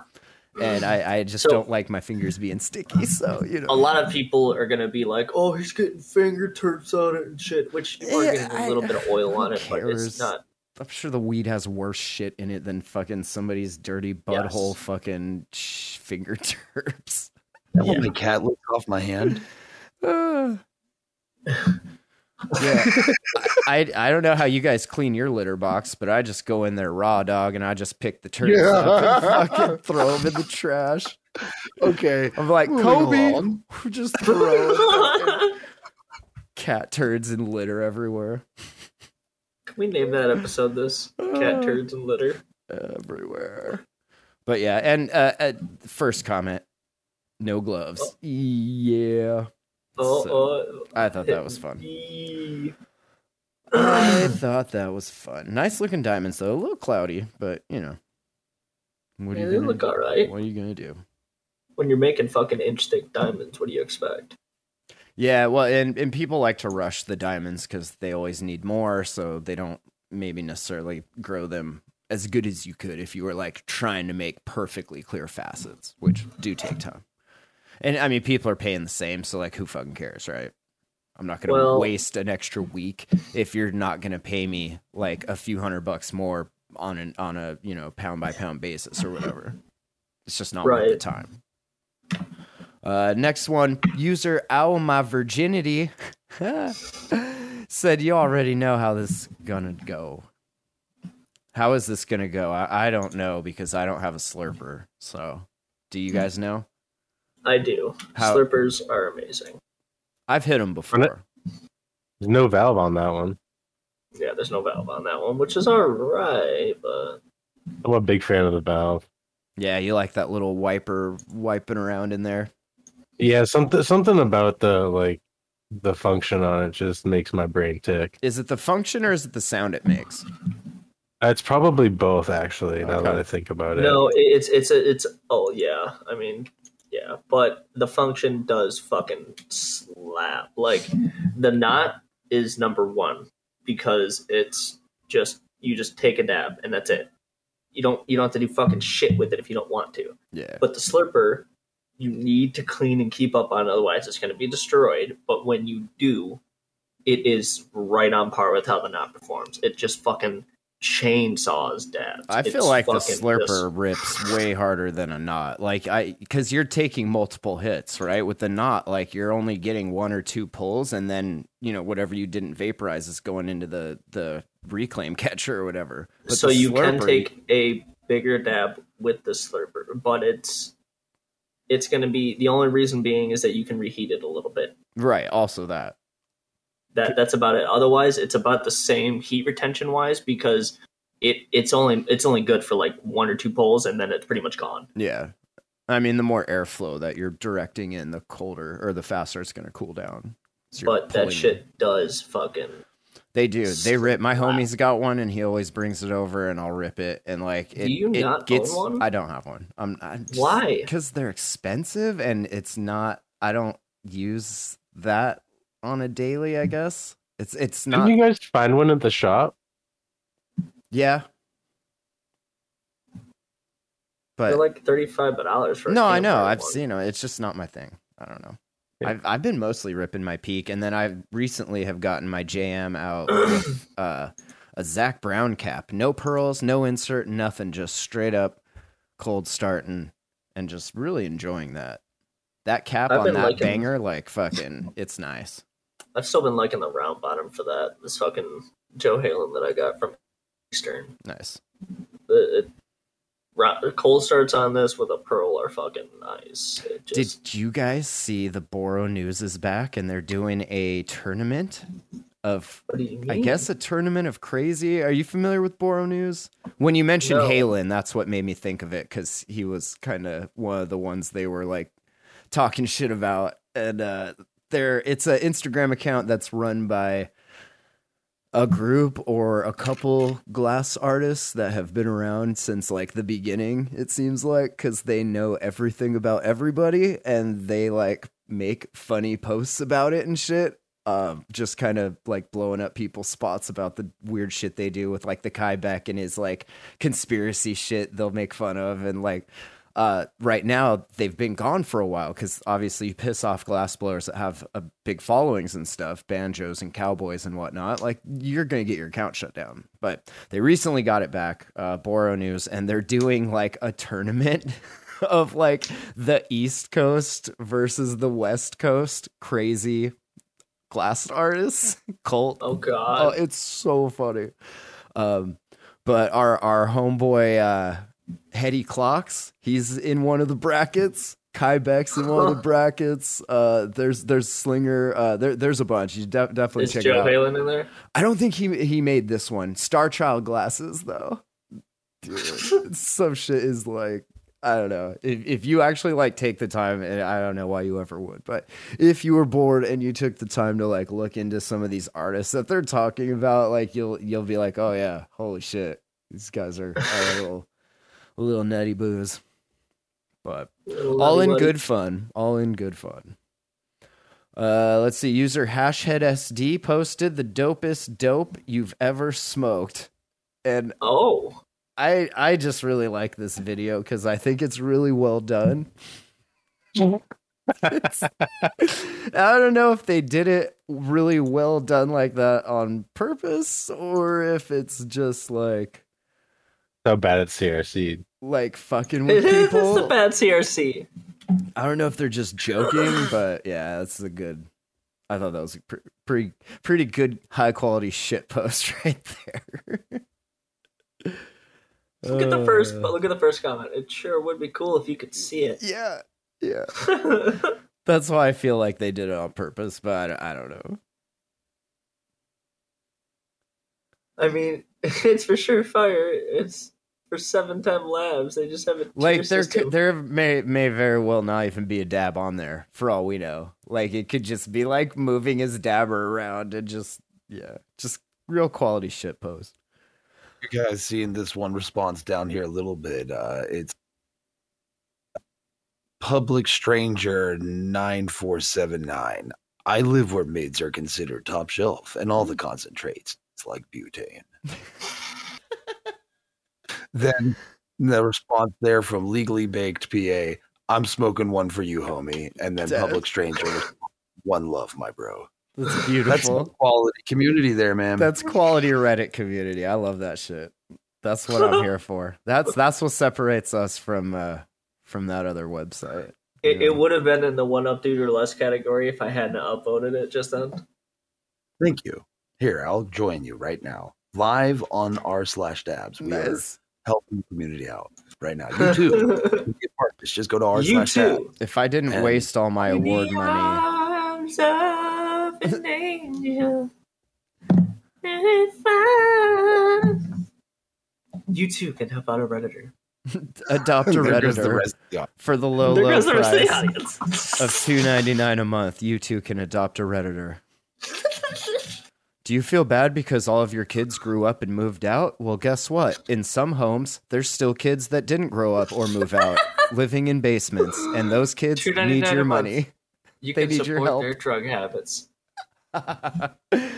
and I, I just So- don't like my fingers being sticky. So you know. A lot of people are gonna be like, "Oh, he's getting fingertips on it and shit," which you are Yeah, getting a I- little bit of oil on it, but it's not. I'm sure the weed has worse shit in it than fucking somebody's dirty butthole Yes. fucking sh- fingertips. That one my cat licked off my hand. Uh. yeah, I, I I don't know how you guys clean your litter box, but I just go in there raw dog and I just pick the turds up and fucking throw them in the trash. Okay. I'm like Moving Kobe, along. just throw cat turds and litter everywhere, Can we name that episode this? Cat turds and litter. everywhere. But yeah, and uh, uh, first comment, no gloves. Yeah, Oh, So, oh, I thought that was fun. I thought that was fun. Nice looking diamonds though. A little cloudy, but you know. What are Yeah, you they gonna, look alright. What are you gonna do? When you're making fucking inch thick diamonds, what do you expect? Yeah, well, and and people like to rush the diamonds because they always need more, so they don't maybe necessarily grow them as good as you could if you were like trying to make perfectly clear facets, which do take time. And I mean, people are paying the same, so like, who fucking cares, right? I'm not gonna Well- waste an extra week if you're not gonna pay me like a few hundred bucks more on an on a you know pound by pound basis or whatever. It's just not worth the Right. time. Uh, next one, user Ow My Virginity said, You already know how this is gonna go. How is this gonna go? I, I don't know because I don't have a slurper. So, do you guys know? I do. How- Slurpers are amazing. I've hit them before. There's no valve on that one. Yeah, there's no valve on that one, which is alright, but I'm a big fan of the valve. Yeah, you like that little wiper wiping around in there. Yeah, something something about the like the function on it just makes my brain tick. Is it the function or is it the sound it makes? Uh, it's probably both, actually. Now that I think about it. no, it's it's a, it's oh yeah. I mean, yeah, but the function does fucking slap. Like the knot is number one because it's just you just take a dab and that's it. You don't you don't have to do fucking shit with it if you don't want to. Yeah. But the slurper, you need to clean and keep up on, otherwise it's going to be destroyed. But when you do, it is right on par with how the knot performs. It just fucking chainsaws dabs. I feel It's like the slurper just- rips way harder than a knot. Like I, because you're taking multiple hits, right? With the knot, like you're only getting one or two pulls, and then you know whatever you didn't vaporize is going into the the reclaim catcher or whatever. But so you can take a bigger dab with the slurper, but it's it's going to be the only reason being is that you can reheat it a little bit. right. Also that. That that's about it. Otherwise, it's about the same heat retention wise because it it's only it's only good for like one or two pulls and then it's pretty much gone. Yeah. I mean, the more airflow that you're directing in, the colder or the faster it's going to cool down. So But that shit does fucking They do. They rip. My slap. homie's got one, and he always brings it over, and I'll rip it. And like, it, you it not own one? I don't have one. I'm. I Why? Because they're expensive, and it's not. I don't use that on a daily. I guess it's. It's Didn't not. you guys find one at the shop? yeah. they're But like thirty five dollars for no, I know. I've one. seen them. It's just not my thing. I don't know. Yeah. I've I've been mostly ripping my peak, and then I recently have gotten my JM out with uh, a Zach Brown cap. No pearls, no insert, nothing. Just straight up cold starting, and just really enjoying that. That cap I've on that liking- banger, like fucking, it's nice. I've still been liking the round bottom for that. This fucking Joe Halen that I got from Eastern. Nice. The, it, ra- cold starts on this with a pearl are fucking nice. Just, Did you guys see the Boro News is back and they're doing a tournament of what do you mean? I guess a tournament of crazy. Are you familiar with Boro News? When you mentioned No. Halen, that's what made me think of it because he was kind of one of the ones they were like talking shit about. And uh, there, it's an Instagram account that's run by a group or a couple glass artists that have been around since like the beginning. It seems like because they know everything about everybody and they like make funny posts about it and shit um, just kind of like blowing up people's spots about the weird shit they do with like the Kai Beck and his like conspiracy shit they'll make fun of and like uh, right now they've been gone for a while because obviously you piss off glassblowers that have a big followings and stuff, banjos and cowboys and whatnot. Like you're gonna get your account shut down. But they recently got it back, uh, Boro News, and they're doing like a tournament of like the East Coast versus the West Coast crazy glass artists cult. Oh Oh, god. it's so funny. Um, but our our homeboy uh, Hetty Clocks, he's in one of the brackets. Kai Beck's in one of the brackets. Uh, there's there's Slinger. Uh, there there's a bunch. You de- definitely Is check Joe it out. Halen in there? I don't think he he made this one. Star Child glasses though. Dude, some shit is like I don't know. If if you actually like take the time, and I don't know why you ever would, but if you were bored and you took the time to like look into some of these artists that they're talking about, like you'll you'll be like, oh yeah, holy shit, these guys are, are a little little nutty booze. But all in good fun. All in good fun. Uh, let's see. User hashhead SD posted the dopest dope you've ever smoked, and Oh. I I just really like this video because I think it's really well done. I don't know if they did it really well done like that on purpose or if it's just like So bad at CRC. like fucking with people. It is people. the bad CRC. I don't know if they're just joking, but yeah, that's a good. I thought that was a pre- pretty pretty good high quality shit post right there. Look at the first Uh, look at the first comment. It sure would be cool if you could see it. Yeah, yeah. That's why I feel like they did it on purpose, but I, I don't know. I mean, it's for sure fire. It's for seven time labs. They just have a tier Like there, system. could, there may may very well not even be a dab on there for all we know. Like it could just be like moving his dabber around and just yeah, just real quality shit post. You guys seeing this one response down here a little bit. Uh, it's Public Stranger 9479. I live where mids are considered top shelf and all the concentrates. It's like butane. then the response there from Legally Baked PA I'm smoking one for you, homie. And then Dead. Public Stranger, one love, my bro. That's That's beautiful. the quality community there, man. That's quality Reddit community. I love that shit. That's what I'm here for. That's that's what separates us from uh from that other website. It, it would have been in the one update or less category if I hadn't upvoted it just then. Thank you. Here, I'll join you right now. Live on r slash dabs. We are helping the community out right now. You too. You get partners. Just go to r you slash dabs. too. If I didn't And- waste all my award the money, arms of an angel. If I- You too can help out a redditor. adopt a There the redditor the- for the low There low goes the rest of the price of two ninety nine a month. You too can adopt a redditor. Do you feel bad because all of your kids grew up and moved out? Well, guess what? In some homes, there's still kids that didn't grow up or move out, living in basements, and those kids $2.99 need your a month. money. You They can need your support help. their drug habits.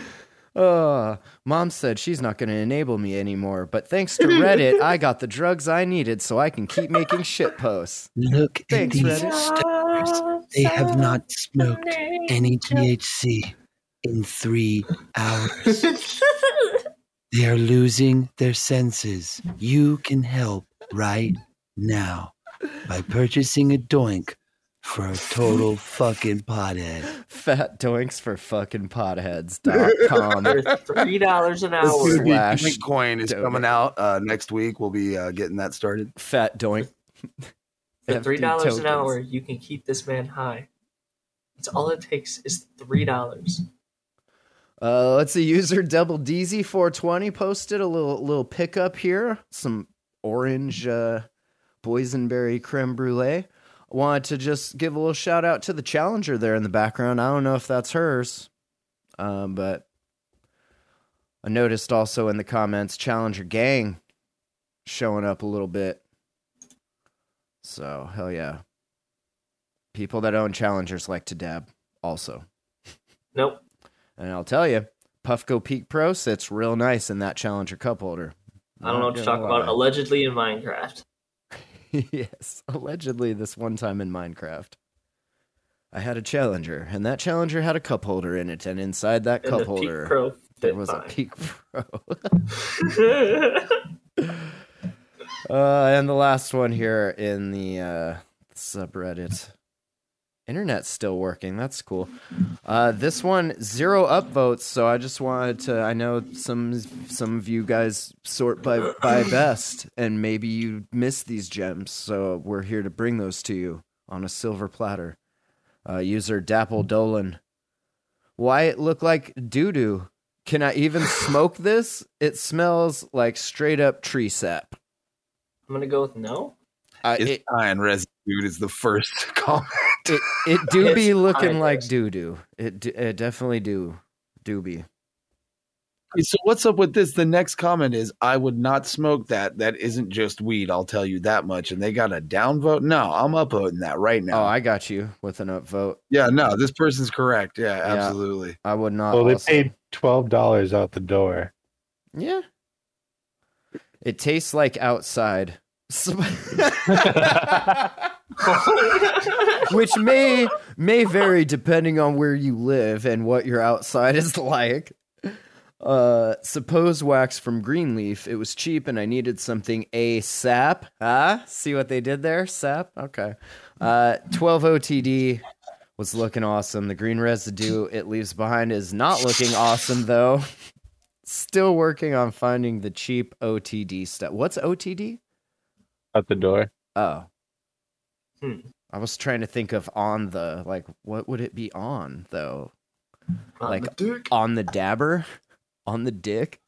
Uh, mom said she's not going to enable me anymore, but thanks to Reddit, I got the drugs I needed so I can keep making shit posts. Look Thanks, at these Reddit. stars. They have not smoked any THC in three hours. They are losing their senses. You can help right now by purchasing a doink for a total fucking pothead. Fat doinks for fucking potheads.com. For three dollars an hour. dude, Slash coin is donate. coming out uh, next week. We'll be uh, getting that started. Fat doink. For three dollars tokens. an hour, you can keep this man high. It's all it takes is three dollars. Uh, let's see. User Double DZ 420 posted a little little pickup here. Some orange uh, boysenberry creme brulee. Wanted to just give a little shout out to the challenger there in the background. I don't know if that's hers, um, but I noticed also in the comments Challenger Gang showing up a little bit. So hell yeah, people that own Challengers like to dab also. Nope. And I'll tell you, Puffco Peak Pro sits real nice in that Challenger cup holder. I don't know what to talk gonna about. Allegedly in Minecraft. yes, allegedly this one time in Minecraft. I had a challenger, and that challenger had a cup holder in it, and inside that And cup holder there was a. Peak Pro. uh, and the last one here in the uh, subreddit. Internet's still working. That's cool. Uh, this one zero upvotes, so I just wanted to. I know some some of you guys sort by by best, and maybe you missed these gems, so we're here to bring those to you on a silver platter. Uh, user Dapple Dolan. Why it look like doo doo? Can I even smoke this? It smells like straight up tree sap. I'm gonna go with no. Uh, It's it, iron residue is the first comment. It it do be looking like doo doo. It it definitely do do be. So what's up with this? The next comment is, "I would not smoke that. That isn't just weed. I'll tell you that much." And they got a downvote. No, I'm upvoting that right oh, now. Oh, I got you with an upvote. yeah, no, this person's correct. Yeah, Yeah. absolutely. I would not. Well, they also- paid twelve dollars out the door. Yeah. It tastes like outside. Which may may vary depending on where you live and what your outside is like. Uh, suppose wax from Greenleaf. It was cheap and I needed something ASAP. Ah, see what they did there? Sap? Okay. Uh, 12 OTD was looking awesome. The green residue it leaves behind is not looking awesome though. Still working on finding the cheap OTD stuff. What's OTD? Out the door. Oh. Hmm. I was trying to think of on the like what would it be on though? On Like- the dick. On the dabber? On the dick?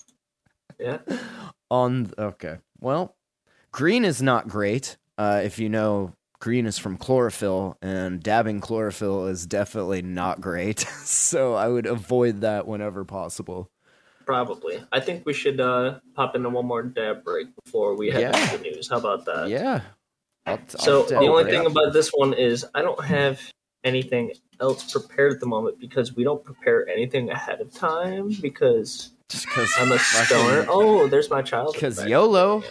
Yeah. On okay. Well, green is not great. Uh if you know green is from chlorophyll and dabbing chlorophyll is definitely not great. so I would avoid that whenever possible. Probably. I think we should uh, pop into one more dab break before we head Yeah. into the news. How about that? Yeah. I'll, I'll So the only it. thing about this one is I don't have anything else prepared at the moment because we don't prepare anything ahead of time because just cuz I'm a stoner. Oh, there's my child. cuz. YOLO.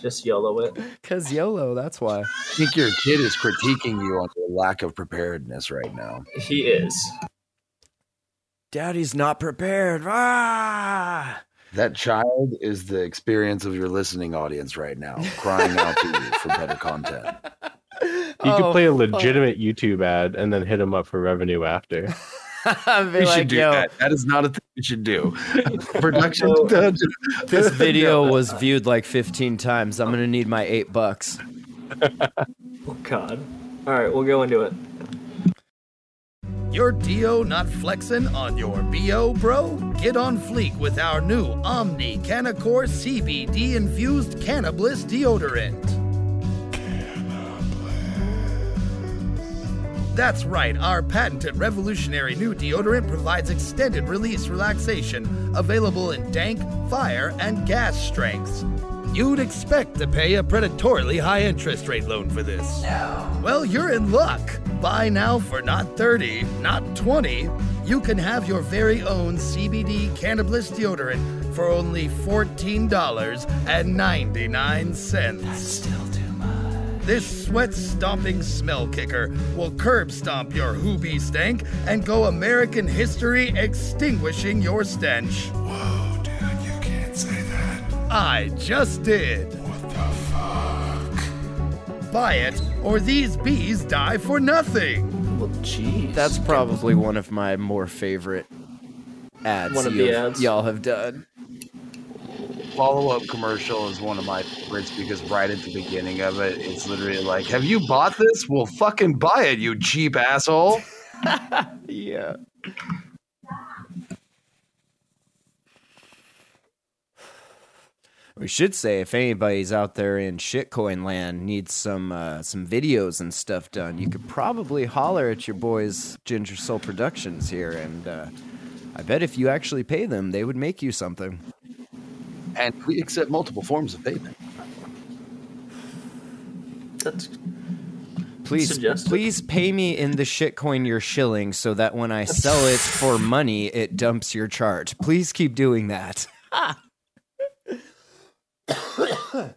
Just YOLO it. Cuz YOLO, that's why. I think your kid is critiquing you on your lack of preparedness right now. He is. Daddy's not prepared. Ah! That child is the experience of your listening audience right now, crying out to you for better content. You Oh, could play a legitimate YouTube ad and then hit them up for revenue after. We like, should do yo, that. That is not a thing we should do. Production. So- this video was viewed like 15 times. I'm gonna need my eight bucks. Oh God. All right, we'll go into it. Your Dio not flexing on your BO, bro? Get on fleek with our new Omni Canacor CBD infused Cannabliss deodorant. That's right, our patented revolutionary new deodorant provides extended release relaxation, available in dank, fire, and gas strengths. You'd expect to pay a predatorily high interest rate loan for this. No. Well, you're in luck. Buy now for not 30, not 20. You can have your very own CBD cannabis deodorant for only $14.99. That's still too much. This sweat stomping smell kicker will curb stomp your hoobie stank and go American history extinguishing your stench. Whoa, dude, you can't say that. I just did. What the fuck? Buy it, or these bees die for nothing. Well, jeez. That's probably one of my more favorite ads, One of you- the ads. y'all have done. Follow up commercial is one of my favorites because right at the beginning of it, it's literally like, Have you bought this? Well, fucking buy it, you cheap asshole. Yeah. We should say if anybody's out there in shitcoin land needs some uh, some videos and stuff done, you could probably holler at your boys Ginger Soul Productions here, and uh, I bet if you actually pay them, they would make you something. And we accept multiple forms of payment. That's Please, Suggested. please pay me in the shitcoin you're shilling, so that when I sell it for money, it dumps your chart. Please keep doing that. I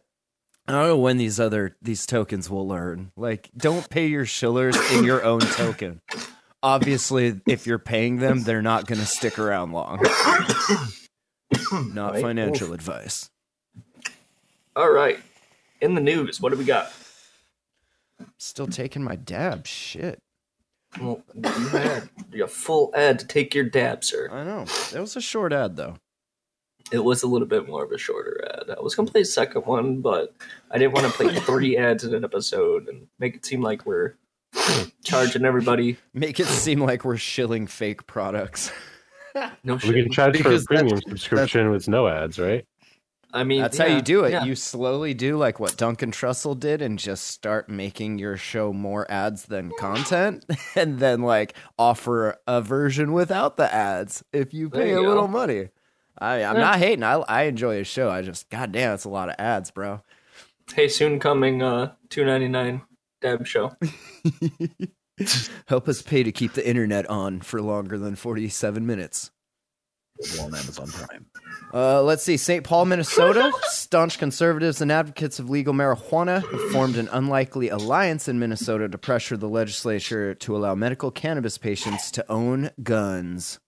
don't know when these other these tokens will learn. Like, don't pay your shillers in your own token. Obviously, if you're paying them, they're not going to stick around long. not Right. financial advice. All right. In the news, what do we got? Still taking my dab. Shit. Well, you had a full ad to take your dab, sir. I know. It was a short ad, though. It was a little bit more of a shorter ad. I was gonna play a second one, but I didn't want to play three ads in an episode and make it seem like we're charging everybody. Make it seem like we're shilling fake products. No We shit. can charge for a Because that's- premium subscription with no ads, right? I mean, That's how you do it. yeah. You slowly do like what Duncan Trussell did and just start making your show more ads than content and then like offer a version without the ads if you pay you a little money. I, I'm Yeah. not hating. I, I enjoy his show. I just, goddamn, it's a lot of ads, bro. Hey, soon coming uh two ninety nine dab show. Help us pay to keep the internet on for longer than 47 minutes. on Amazon Prime. Uh, let's see. St. Paul, Minnesota. Staunch conservatives and advocates of legal marijuana have formed an unlikely alliance in Minnesota to pressure the legislature to allow medical cannabis patients to own guns.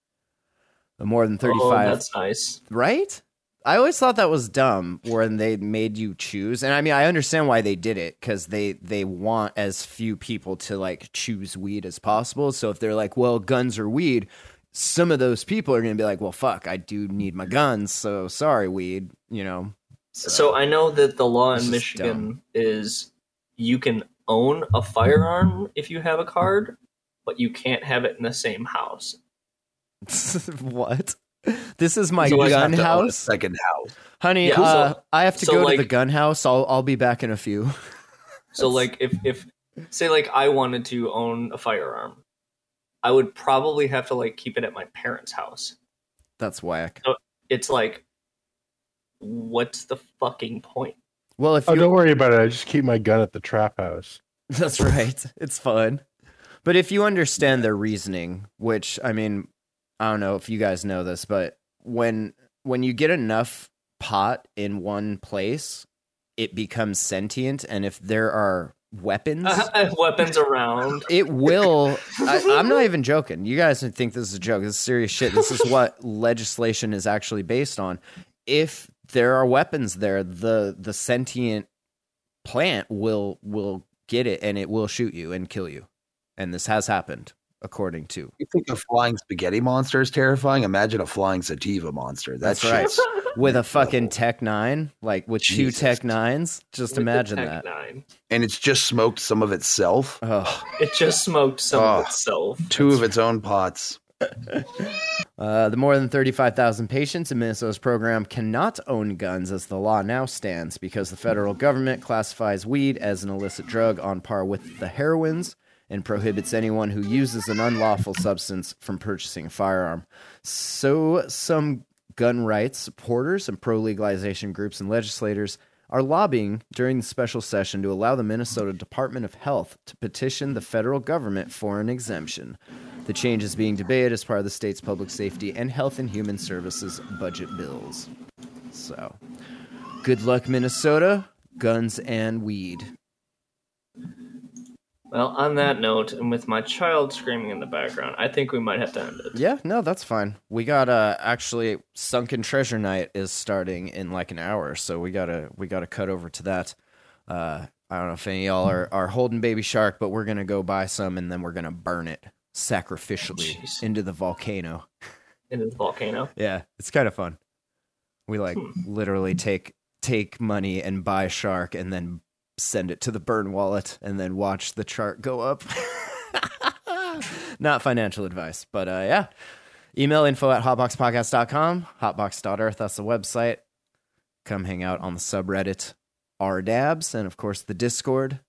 More than 35. Oh, that's nice. right? I always thought that was dumb when they made you choose. And I mean, I understand why they did it because they, they want as few people to like choose weed as possible. So if they're like, well, guns or weed, some of those people are going to be like, well, fuck, I do need my guns. So sorry, weed, you know. So I know that the law in Michigan is you can own a firearm if you have a card, but you can't have it in the same house. what? This is my So gun Have to own a house. second house. Honey, Yeah, so- uh, I have to so, go to the gun house. I'll, I'll be back in a few. So like if if say like I wanted to own a firearm, I would probably have to like keep it at my parents' house. That's whack. It's like what's the fucking point? Well, if Oh, you don't worry about it. I just keep my gun at the trap house. That's right. It's fun. But if you understand their reasoning, which I mean, I don't know if you guys know this, but when when you get enough pot in one place, it becomes sentient and if there are weapons, Weapons around. it will I, I'm not even joking. You guys think this is a joke. This is serious shit. This is what legislation is actually based on. If there are weapons there, the the sentient plant will will get it and it will shoot you and kill you. And this has happened, according to. You think a flying spaghetti monster is terrifying? Imagine a flying sativa monster. That's That's right. With a fucking Tech Nine, like with two Tech Nines, just With imagine Tech that. Nine. And it's just smoked some of itself. Oh. It just smoked some Oh. of itself. Two of its own pots. Uh, the more than 35,000 patients in Minnesota's program cannot own guns as the law now stands because the federal government classifies weed as an illicit drug on par with the heroines and prohibits anyone who uses an unlawful substance from purchasing a firearm. So, some gun rights supporters and pro legalization groups and legislators are lobbying during the special session to allow the Minnesota Department of Health to petition the federal government for an exemption. The change is being debated as part of the state's public safety and health and human services budget bills. So, good luck, Minnesota. Guns and weed. Well, on that note, and with my child screaming in the background, I think we might have to end it. Yeah, no, that's fine. We got uh actually Sunken Treasure Night is starting in like an hour, so we gotta we gotta cut over to that. Uh I don't know if any of y'all are, are holding baby shark, but we're gonna go buy some and then we're gonna burn it sacrificially Jeez. into the volcano. Into the volcano. Yeah, it's kind of fun. We like literally take take money and buy shark and then send it to the burn wallet and then watch the chart go up. Not financial advice, but uh, yeah. Email info at hotboxpodcast.com, hotbox.earth, that's the website. Come hang out on the subreddit rdabs and of course the Discord.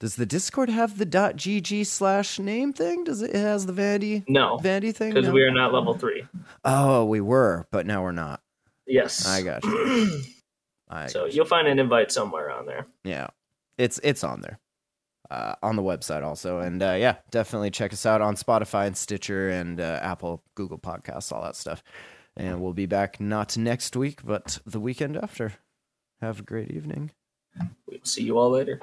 Does the Discord have the .gg slash name thing? Does it, it has the vanity No, vanity thing? because No? we are not level three. Oh, we were, but now we're not. Yes. I got you. I so you. you'll find an invite somewhere on there. yeah, it's it's on there, uh, on the website also, and uh, yeah, definitely check us out on Spotify and Stitcher and uh, Apple, Google Podcasts, all that stuff. And we'll be back not next week, but the weekend after. Have a great evening. We'll see you all later.